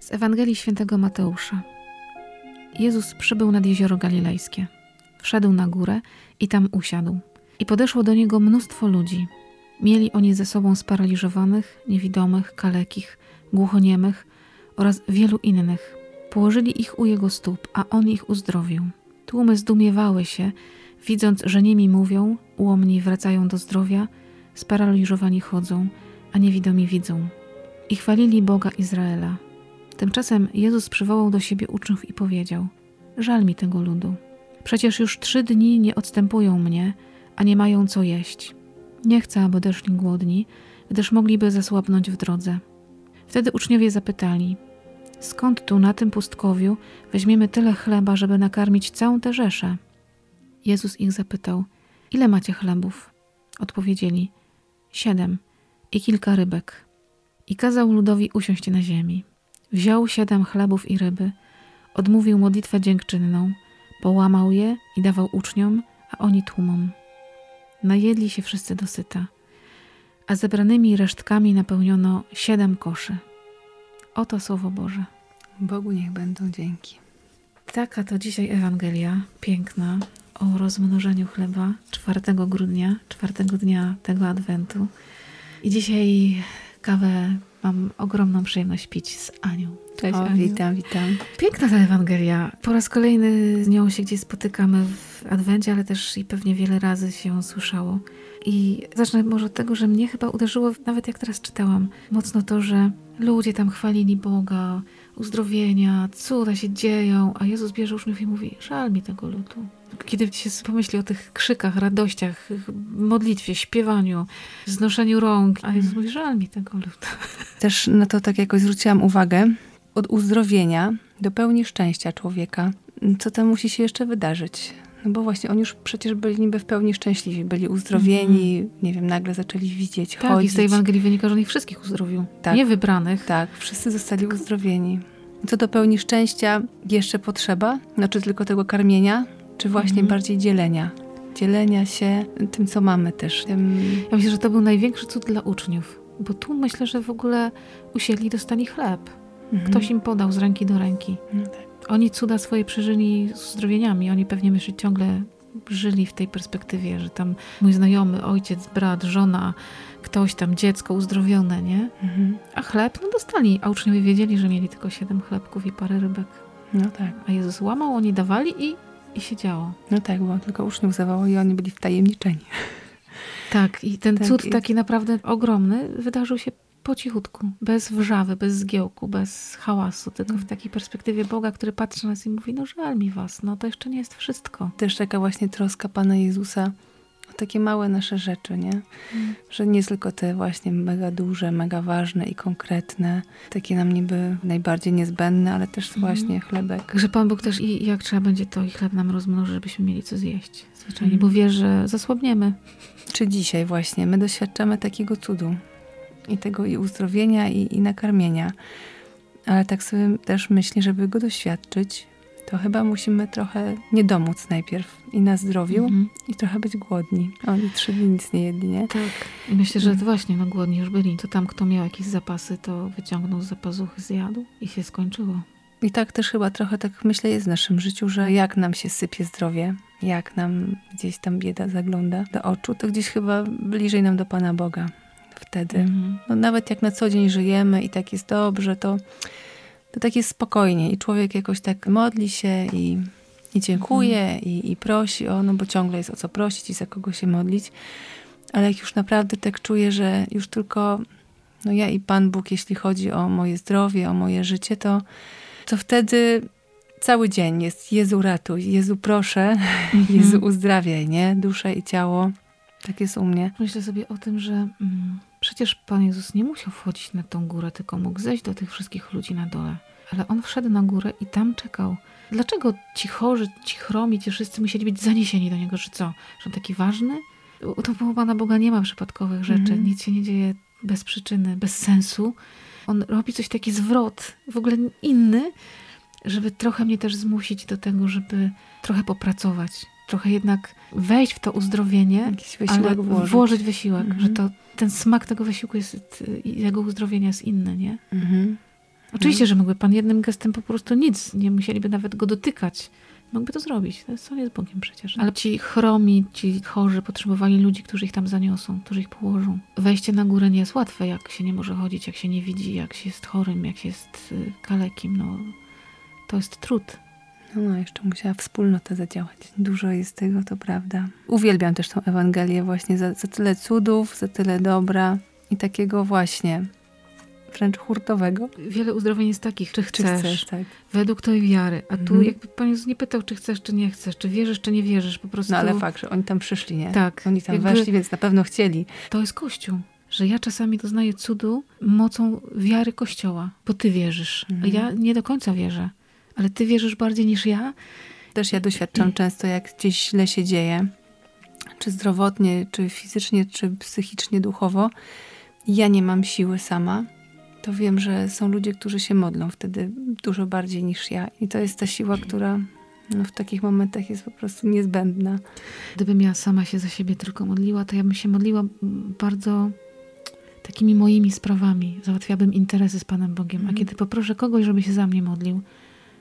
Z Ewangelii Świętego Mateusza. Jezus przybył nad jezioro galilejskie. Wszedł na górę i tam usiadł. I podeszło do niego mnóstwo ludzi. Mieli oni ze sobą sparaliżowanych, niewidomych, kalekich, głuchoniemych oraz wielu innych. Położyli ich u jego stóp, a on ich uzdrowił. Tłumy zdumiewały się, widząc, że nimi mówią, ułomni wracają do zdrowia, sparaliżowani chodzą, a niewidomi widzą. I chwalili Boga Izraela. Tymczasem Jezus przywołał do siebie uczniów i powiedział: Żal mi tego ludu. Przecież już trzy dni nie odstępują mnie, a nie mają co jeść. Nie chcę, aby deszli głodni, gdyż mogliby zasłabnąć w drodze. Wtedy uczniowie zapytali: Skąd tu na tym pustkowiu weźmiemy tyle chleba, żeby nakarmić całą tę rzeszę? Jezus ich zapytał: Ile macie chlebów? Odpowiedzieli: Siedem i kilka rybek. I kazał ludowi usiąść na ziemi. Wziął siedem chlebów i ryby, odmówił modlitwę dziękczynną, połamał je i dawał uczniom, a oni tłumom. Najedli się wszyscy dosyta, a zebranymi resztkami napełniono siedem koszy. Oto słowo Boże. Bogu niech będą dzięki. Taka to dzisiaj Ewangelia, piękna, o rozmnożeniu chleba 4 grudnia, czwartego dnia tego Adwentu. I dzisiaj kawę mam ogromną przyjemność pić z Anią. Cześć, o, Aniu. witam, witam. Piękna ta Ewangelia. Po raz kolejny z nią się gdzieś spotykamy w Adwencie, ale też i pewnie wiele razy się ją słyszało. I zacznę może od tego, że mnie chyba uderzyło, nawet jak teraz czytałam, mocno to, że ludzie tam chwalili Boga, uzdrowienia, cuda się dzieją, a Jezus bierze uczniów i mówi, żal mi tego ludu. Kiedy się pomyśli o tych krzykach, radościach, modlitwie, śpiewaniu, znoszeniu rąk, a Jezus mówi, żal mi tego ludu. Też na to tak jakoś zwróciłam uwagę, od uzdrowienia do pełni szczęścia człowieka, co tam musi się jeszcze wydarzyć. No bo właśnie oni już przecież byli niby w pełni szczęśliwi, byli uzdrowieni, mm. nie wiem, nagle zaczęli widzieć, tak, chodzić. i z tej Ewangelii wynika, że on ich wszystkich uzdrowił, tak, nie wybranych. Tak, wszyscy zostali uzdrowieni. Co do pełni szczęścia jeszcze potrzeba? Znaczy tylko tego karmienia, czy właśnie mm. bardziej dzielenia? Dzielenia się tym, co mamy też. Tym... Ja myślę, że to był największy cud dla uczniów, bo tu myślę, że w ogóle usiedli, dostali chleb. Mm. Ktoś im podał z ręki do ręki. No tak. Oni cuda swoje przeżyli z uzdrowieniami. Oni pewnie myślę ciągle żyli w tej perspektywie, że tam mój znajomy, ojciec, brat, żona, ktoś tam, dziecko uzdrowione, nie? Mhm. A chleb, no dostali. A uczniowie wiedzieli, że mieli tylko siedem chlebków i parę rybek. No tak. A Jezus łamał, oni dawali i, i się działo. No tak, bo tylko uczniów zawołał i oni byli wtajemniczeni. Tak, i ten tak cud jest. taki naprawdę ogromny wydarzył się po cichutku, bez wrzawy, bez zgiełku, bez hałasu, tylko w mm. takiej perspektywie Boga, który patrzy na nas i mówi, no żal mi was, no to jeszcze nie jest wszystko. Też taka właśnie troska Pana Jezusa o takie małe nasze rzeczy, nie? Mm. Że nie tylko te właśnie mega duże, mega ważne i konkretne, takie nam niby najbardziej niezbędne, ale też mm. właśnie chlebek. Że Pan Bóg też i jak trzeba będzie to i chleb nam rozmnoży, żebyśmy mieli co zjeść. Zwyczajnie, mm. bo wie, że zasłabniemy. Czy dzisiaj właśnie my doświadczamy takiego cudu, i tego i uzdrowienia, i, i nakarmienia. Ale tak sobie też myślę, żeby go doświadczyć, to chyba musimy trochę nie domóc najpierw i na zdrowiu, mm -hmm. i trochę być głodni. Oni trzy dni nic nie jedli, nie? Tak. Myślę, że mm. właśnie no, głodni już byli. To tam, kto miał jakieś zapasy, to wyciągnął z zapazuchy, zjadł i się skończyło. I tak też chyba trochę tak myślę jest w naszym życiu, że jak nam się sypie zdrowie, jak nam gdzieś tam bieda zagląda do oczu, to gdzieś chyba bliżej nam do Pana Boga wtedy. Mhm. No, nawet jak na co dzień żyjemy i tak jest dobrze, to, to tak jest spokojnie i człowiek jakoś tak modli się i, i dziękuje mhm. i, i prosi o, no bo ciągle jest o co prosić i za kogo się modlić. Ale jak już naprawdę tak czuję, że już tylko no ja i Pan Bóg, jeśli chodzi o moje zdrowie, o moje życie, to, to wtedy cały dzień jest Jezu ratuj, Jezu proszę, mhm. Jezu uzdrawiaj, nie? Duszę i ciało. Tak jest u mnie. Myślę sobie o tym, że mm, przecież Pan Jezus nie musiał wchodzić na tą górę, tylko mógł zejść do tych wszystkich ludzi na dole. Ale On wszedł na górę i tam czekał. Dlaczego ci chorzy, ci chromi, ci wszyscy musieli być zaniesieni do Niego, że co? Że on taki ważny? To u Pana Boga nie ma przypadkowych rzeczy. Mm. Nic się nie dzieje bez przyczyny, bez sensu. On robi coś taki zwrot, w ogóle inny, żeby trochę mnie też zmusić do tego, żeby trochę popracować, trochę jednak wejść w to uzdrowienie, ale włożyć. włożyć wysiłek, Mhm. że to ten smak tego wysiłku jest, jego uzdrowienia jest inny, nie? Mhm. Oczywiście, że mógłby pan jednym gestem po prostu nic, nie musieliby nawet go dotykać. Mógłby to zrobić. To jest, on jest Bogiem przecież. Ale ci chromi, ci chorzy potrzebowali ludzi, którzy ich tam zaniosą, którzy ich położą. Wejście na górę nie jest łatwe, jak się nie może chodzić, jak się nie widzi, jak się jest chorym, jak się jest y, kalekim. No, to jest trud. No, no, jeszcze musiała wspólnota zadziałać. Dużo jest tego, to prawda. Uwielbiam też tą Ewangelię właśnie za, za tyle cudów, za tyle dobra i takiego właśnie wręcz hurtowego. Wiele uzdrowień jest takich, czy Czy chcesz, chcesz, tak. według tej wiary. A tu Mhm. jakby Pan Jezus nie pytał, czy chcesz, czy nie chcesz, czy wierzysz, czy nie wierzysz. Po prostu No ale fakt, że oni tam przyszli, nie? Tak. Oni tam jakby- weszli, więc na pewno chcieli. To jest Kościół. Że ja czasami doznaję cudu mocą wiary Kościoła, bo ty wierzysz. A Mhm. ja nie do końca wierzę. Ale ty wierzysz bardziej niż ja? Też ja doświadczam często, jak gdzieś źle się dzieje, czy zdrowotnie, czy fizycznie, czy psychicznie, duchowo, ja nie mam siły sama, to wiem, że są ludzie, którzy się modlą wtedy dużo bardziej niż ja. I to jest ta siła, która no, w takich momentach jest po prostu niezbędna. Gdybym ja sama się za siebie tylko modliła, to ja bym się modliła bardzo takimi moimi sprawami. Załatwiałabym interesy z Panem Bogiem. Mhm. A kiedy poproszę kogoś, żeby się za mnie modlił,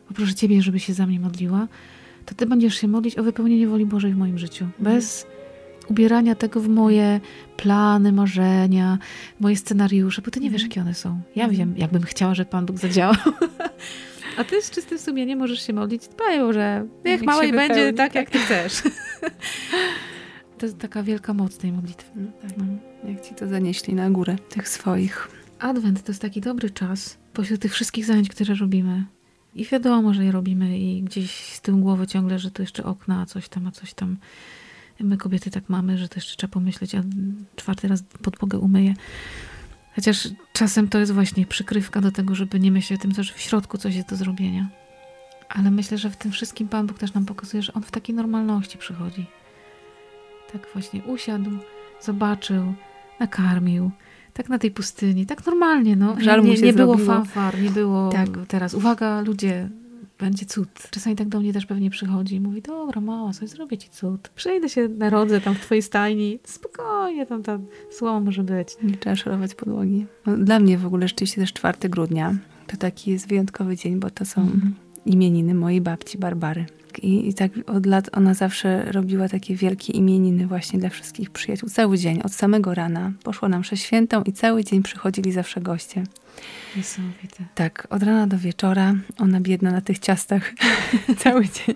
poproszę Ciebie, żeby się za mnie modliła, to Ty będziesz się modlić o wypełnienie woli Bożej w moim życiu. Mhm. Bez ubierania tego w moje plany, marzenia, moje scenariusze, bo Ty nie wiesz, Mhm. jakie one są. Ja Mhm. wiem, jakbym chciała, żeby Pan Bóg zadziałał. A Ty z czystym sumieniem możesz się modlić. Panie Boże, niech Niech małe się będzie tak, tak. jak Ty chcesz. To jest taka wielka moc tej modlitwy. No, tak. No. Jak ci to zanieśli na górę tych swoich. Adwent to jest taki dobry czas pośród tych wszystkich zajęć, które robimy. I wiadomo, że je robimy i gdzieś z tyłu głowy ciągle, że to jeszcze okna, a coś tam, a coś tam. My kobiety tak mamy, że to jeszcze trzeba pomyśleć, a czwarty raz podłogę umyję. Chociaż czasem to jest właśnie przykrywka do tego, żeby nie myśleć o tym, że w środku coś jest do zrobienia. Ale myślę, że w tym wszystkim Pan Bóg też nam pokazuje, że On w takiej normalności przychodzi. Tak właśnie usiadł, zobaczył, nakarmił. Tak na tej pustyni, tak normalnie, no. Żal mu nie, się nie było fanfar, nie było Tak. teraz, uwaga ludzie, będzie cud. Czasami tak do mnie też pewnie przychodzi i mówi, dobra mała, coś zrobię ci cud. Przyjdę się, narodzę tam w twojej stajni, spokojnie, tam ta słoma może być. Nie trzeba szorować podłogi. No, Dla mnie w ogóle rzeczywiście też 4 grudnia to taki jest wyjątkowy dzień, bo to są Mhm. Imieniny mojej babci Barbary. I, I tak od lat ona zawsze robiła takie wielkie imieniny właśnie dla wszystkich przyjaciół. Cały dzień, od samego rana. Poszła nam mszę świętą i cały dzień przychodzili zawsze goście. Niesamowite. Tak, od rana do wieczora. Ona biedna na tych ciastach cały dzień.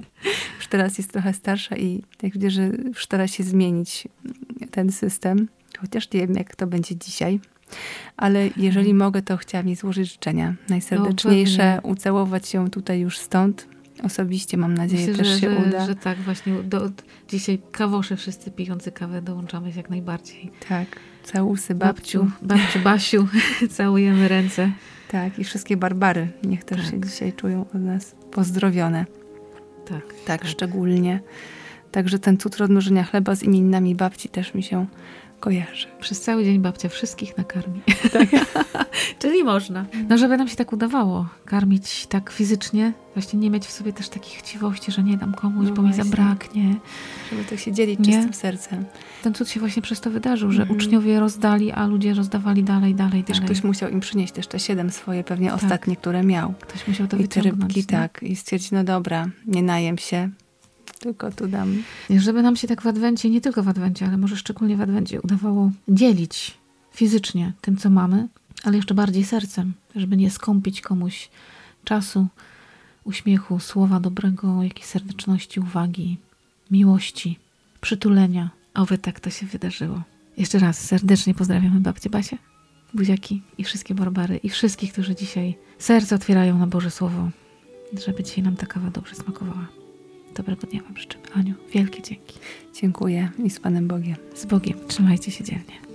Już teraz jest trochę starsza i jak widzę, że już stara się zmienić ten system. Chociaż nie wiem, jak to będzie dzisiaj. Ale jeżeli mogę, to chciałam jej złożyć życzenia najserdeczniejsze, pewnie. ucałować ją tutaj już stąd. Osobiście mam nadzieję, Myślę, też że, się że, uda. że tak właśnie. Do, dzisiaj kawosze wszyscy pijący kawę dołączamy się jak najbardziej. Tak, całusy babciu. babciu, Basiu, całujemy ręce. Tak, i wszystkie Barbary. Niech też Tak. się dzisiaj czują od nas pozdrowione. Tak. Tak, szczególnie. Także ten cud rozmnożenia chleba z imieninami babci też mi się kojarzy. Przez cały dzień babcia wszystkich nakarmi. Czyli można. No, żeby nam się tak udawało karmić tak fizycznie, właśnie nie mieć w sobie też takich chciwości, że nie dam komuś, No bo mi właśnie. zabraknie. Żeby to się dzielić Nie? czystym sercem. Ten cud się właśnie przez to wydarzył, że Mhm. uczniowie rozdali, a ludzie rozdawali dalej, dalej, Też dalej. ktoś musiał im przynieść też te siedem swoje, pewnie Tak. ostatnie, które miał. Ktoś musiał to I te rybki, nie? tak. I stwierdzić, no dobra, nie najem się, tylko tu dam. Żeby nam się tak w Adwencie, nie tylko w Adwencie, ale może szczególnie w Adwencie udawało dzielić fizycznie tym, co mamy, ale jeszcze bardziej sercem, żeby nie skąpić komuś czasu, uśmiechu, słowa dobrego, jakiejś serdeczności, uwagi, miłości, przytulenia. Oby tak to się wydarzyło. Jeszcze raz serdecznie pozdrawiamy babcię Basię, buziaki i wszystkie Barbary i wszystkich, którzy dzisiaj serce otwierają na Boże Słowo, żeby dzisiaj nam ta kawa dobrze smakowała. Dobrego dnia Wam życzę. Aniu, wielkie dzięki. Dziękuję i z Panem Bogiem. Z Bogiem. Trzymajcie się dzielnie.